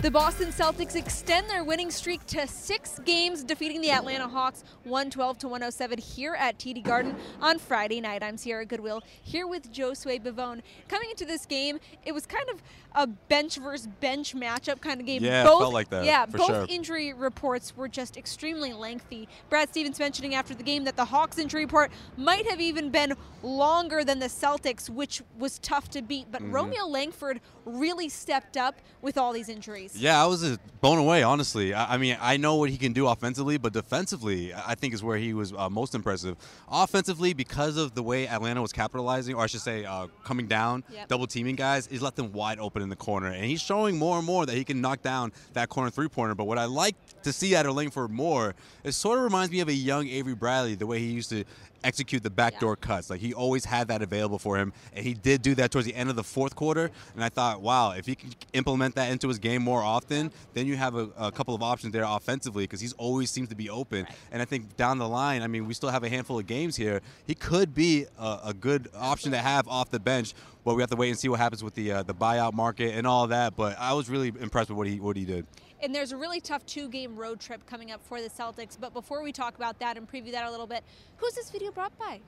The Boston Celtics extend their winning streak to six games, defeating the Atlanta Hawks 112 to 107 here at TD Garden on Friday night. I'm Sierra Goodwill here with Josue Pavone. Coming into this game, it was kind of a bench versus bench matchup kind of game. Yeah, both, felt like that, Yeah, both sure. injury reports were just extremely lengthy. Brad Stevens mentioning after the game that the Hawks injury report might have even been longer than the Celtics, which was tough to beat. But Romeo Langford really stepped up with all these injuries. Yeah, I was blown away, honestly. I, I mean, I know what he can do offensively, but defensively, I I think is where he was uh, most impressive. Offensively, because of the way Atlanta was capitalizing, or I should say, uh, coming down, Yep. double teaming guys, he's left them wide open in the corner, and he's showing more and more that he can knock down that corner three pointer. But what I like to see out of Langford more, it sort of reminds me of a young Avery Bradley, the way he used to execute the backdoor cuts. Like he always had that available for him, and he did do that towards the end of the fourth quarter. And I thought, wow, if he can implement that into his game more often, then you have a, a couple of options there offensively because he's always seems to be open. And I think down the line, I mean, we still have a handful of games here. He could be a, a good option to have off the bench. But we have to wait and see what happens with the uh, the buyout market and all that. But I was really impressed with what he what he did. And there's a really tough two game road trip coming up for the Celtics. But before we talk about that and preview that a little bit, who's this video brought by?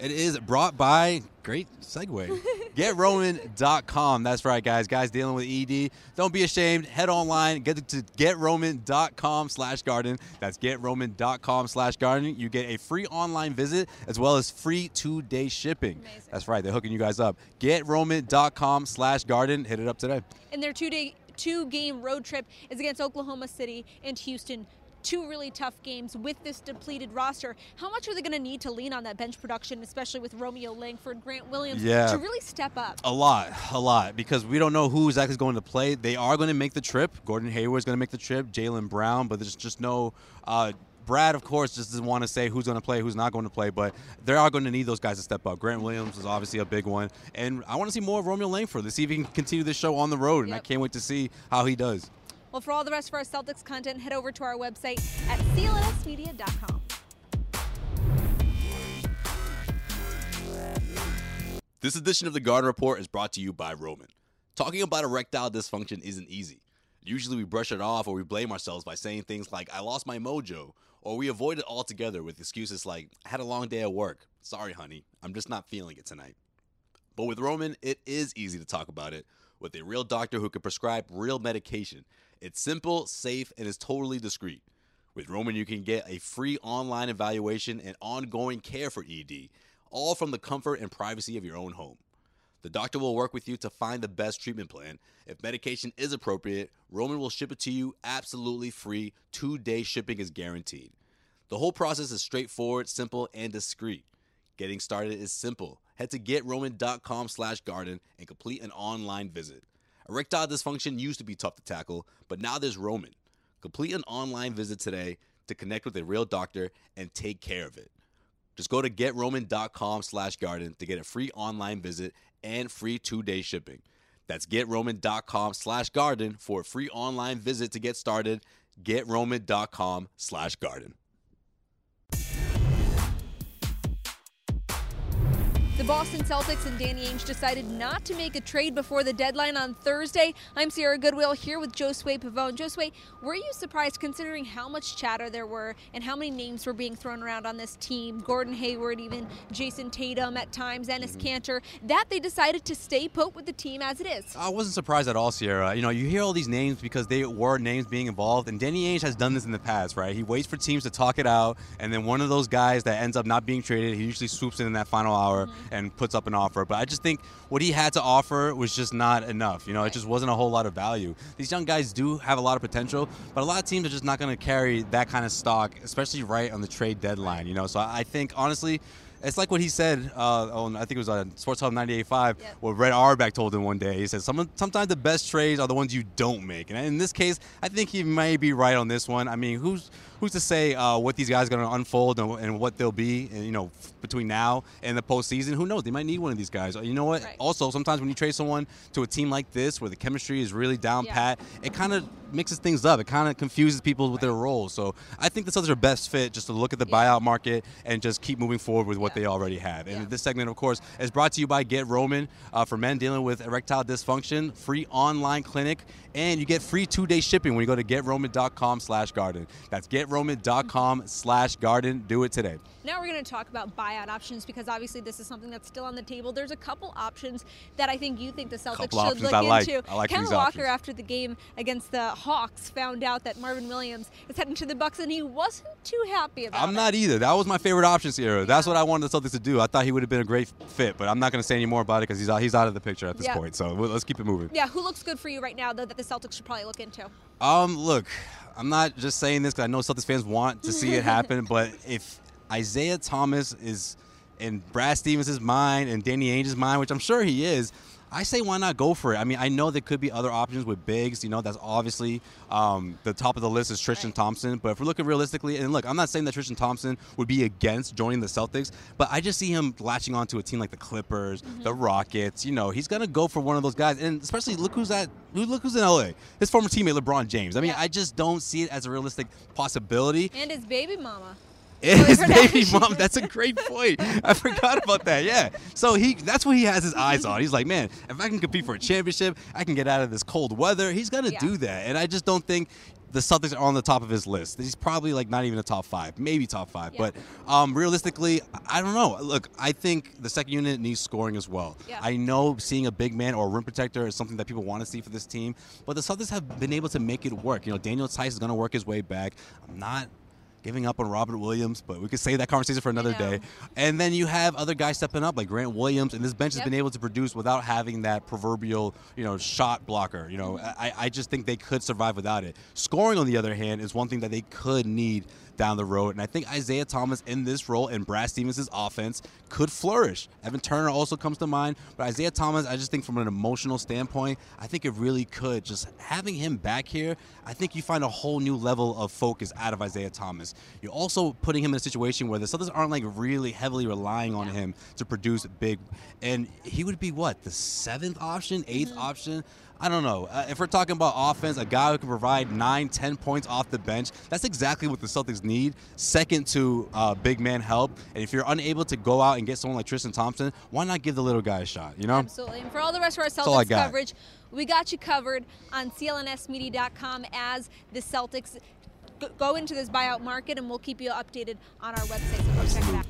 It is brought by great segue. GetRoman.com. That's right, guys. Guys dealing with ED. Don't be ashamed. Head online. Get to GetRoman.com slash garden. That's GetRoman.com slash garden. You get a free online visit as well as free two day shipping. Amazing. That's right. They're hooking you guys up. GetRoman.com slash garden. Hit it up today. And their two day two game road trip is against Oklahoma City and Houston. Two really tough games with this depleted roster. How much are they going to need to lean on that bench production, especially with Romeo Langford, Grant Williams, Yeah. to really step up? A lot, a lot, because we don't know who exactly is going to play. They are going to make the trip. Gordon Hayward's going to make the trip. Jaylen Brown, but there's just no. Uh, Brad, of course, just doesn't want to say who's going to play, who's not going to play, but they are going to need those guys to step up. Grant Williams is obviously a big one, and I want to see more of Romeo Langford. Let's see if he can continue this show on the road, and I can't wait to see how he does. Well, for all the rest of our Celtics content, head over to our website at clnsmedia.com. This edition of the Garden Report is brought to you by Roman. Talking about erectile dysfunction isn't easy. Usually we brush it off or we blame ourselves by saying things like, I lost my mojo, or we avoid it altogether with excuses like, I had a long day at work. Sorry, honey, I'm just not feeling it tonight. But with Roman, it is easy to talk about it with a real doctor who can prescribe real medication. It's simple, safe, and is totally discreet. With Roman, you can get a free online evaluation and ongoing care for ED, all from the comfort and privacy of your own home. The doctor will work with you to find the best treatment plan. If medication is appropriate, Roman will ship it to you absolutely free. Two day shipping is guaranteed. The whole process is straightforward, simple, and discreet. Getting started is simple. Head to getroman.com slash garden and complete an online visit. Erectile dysfunction used to be tough to tackle, but now there's Roman. Complete an online visit today to connect with a real doctor and take care of it. Just go to getroman.com slash garden to get a free online visit and free two-day shipping. That's getroman.com slash garden for a free online visit to get started. Getroman.com slash garden. Boston Celtics and Danny Ainge decided not to make a trade before the deadline on Thursday. I'm Sierra Goodwill here with Josue Pavone. Josue, were you surprised considering how much chatter there were and how many names were being thrown around on this team? Gordon Hayward, even Jayson Tatum at times, Enes Mm-hmm. Kanter, that they decided to stay put with the team as it is. I wasn't surprised at all, Sierra. You know, you hear all these names because they were names being involved, and Danny Ainge has done this in the past, right? He waits for teams to talk it out, and then one of those guys that ends up not being traded, he usually swoops in in that final hour Mm-hmm. and puts up an offer. But I just think what he had to offer was just not enough. You know, it just wasn't a whole lot of value. These young guys do have a lot of potential, but a lot of teams are just not going to carry that kind of stock, especially right on the trade deadline. You know, so I think honestly. It's like what he said uh, on, I think it was on Sports Hub 98.5, Yep. what Red Auerbach told him one day. He said, Some, sometimes the best trades are the ones you don't make. And in this case, I think he may be right on this one. I mean, who's who's to say uh, what these guys are going to unfold and, and what they'll be, and, you know, between now and the postseason? Who knows? They might need one of these guys. You know what? Right. Also, sometimes when you trade someone to a team like this, where the chemistry is really down Yeah. pat, it kind of mixes things up. It kind of confuses people with their roles. So I think the Celtics are best fit just to look at the Yeah. buyout market and just keep moving forward with what Yeah. they already have. And Yeah. this segment, of course, is brought to you by Get Roman uh, for men dealing with erectile dysfunction. Free online clinic, and you get free two-day shipping when you go to GetRoman.com slash garden. That's GetRoman.com slash garden. Do it today. Now we're going to talk about buyout options because obviously this is something that's still on the table. There's a couple options that I think you think the Celtics Couple should options look I like. into. I like these Walker options. after the game against the Hawks found out that Marvin Williams is heading to the Bucks and he wasn't too happy about it. I'm not either. That was my favorite option, Sierra. That's what I wanted the Celtics to do. I thought he would have been a great fit, but I'm not going to say any more about it because he's out, he's out of the picture at this Yeah. point. So let's keep it moving. Yeah, who looks good for you right now though that the Celtics should probably look into? Um, look, I'm not just saying this because I know Celtics fans want to see it happen, but if Isaiah Thomas is in Brad Stevens' mind and Danny Ainge's mind, which I'm sure he is, I say why not go for it? I mean, I know there could be other options with bigs. You know, that's obviously um, the top of the list is Tristan. Thompson. But if we're looking realistically, and look, I'm not saying that Tristan Thompson would be against joining the Celtics, but I just see him latching on to a team like the Clippers, the Rockets. You know, he's gonna go for one of those guys, and especially look who's at look who's in LA. His former teammate LeBron James. I mean, Yeah. I just don't see it as a realistic possibility. And his baby mama. His baby mom. That's a great point. I forgot about that. Yeah. So he that's what he has his eyes on. He's like, man, if I can compete for a championship, I can get out of this cold weather. He's gonna Yeah. do that. And I just don't think the Celtics are on the top of his list. He's probably like not even a top five, maybe top five. Yeah. But um, realistically, I don't know. Look, I think the second unit needs scoring as well. Yeah. I know seeing a big man or a rim protector is something that people want to see for this team, but the Celtics have been able to make it work. You know, Daniel Theis is going to work his way back. I'm not giving up on Robert Williams, but we could save that conversation for another day. And then you have other guys stepping up like Grant Williams, and this bench has been able to produce without having that proverbial, you know, shot blocker. You know, Mm-hmm. I, I just think they could survive without it. Scoring, on the other hand, is one thing that they could need down the road. And I think Isaiah Thomas in this role and Brad Stevens' offense could flourish. Evan Turner also comes to mind, but Isaiah Thomas, I just think from an emotional standpoint, I think it really could. Just having him back here, I think you find a whole new level of focus out of Isaiah Thomas. You're also putting him in a situation where the Celtics aren't like really heavily relying on him to produce big, and he would be what the seventh option, 8th option. I don't know. Uh, if we're talking about offense, a guy who can provide nine, ten points off the bench, that's exactly what the Celtics need. Second to uh, big man help. And if you're unable to go out and get someone like Tristan Thompson, why not give the little guy a shot? You know? Absolutely. And for all the rest of our Celtics coverage, we got you covered on clnsmedia.com as the Celtics go into this buyout market, and we'll keep you updated on our website. So go check it out.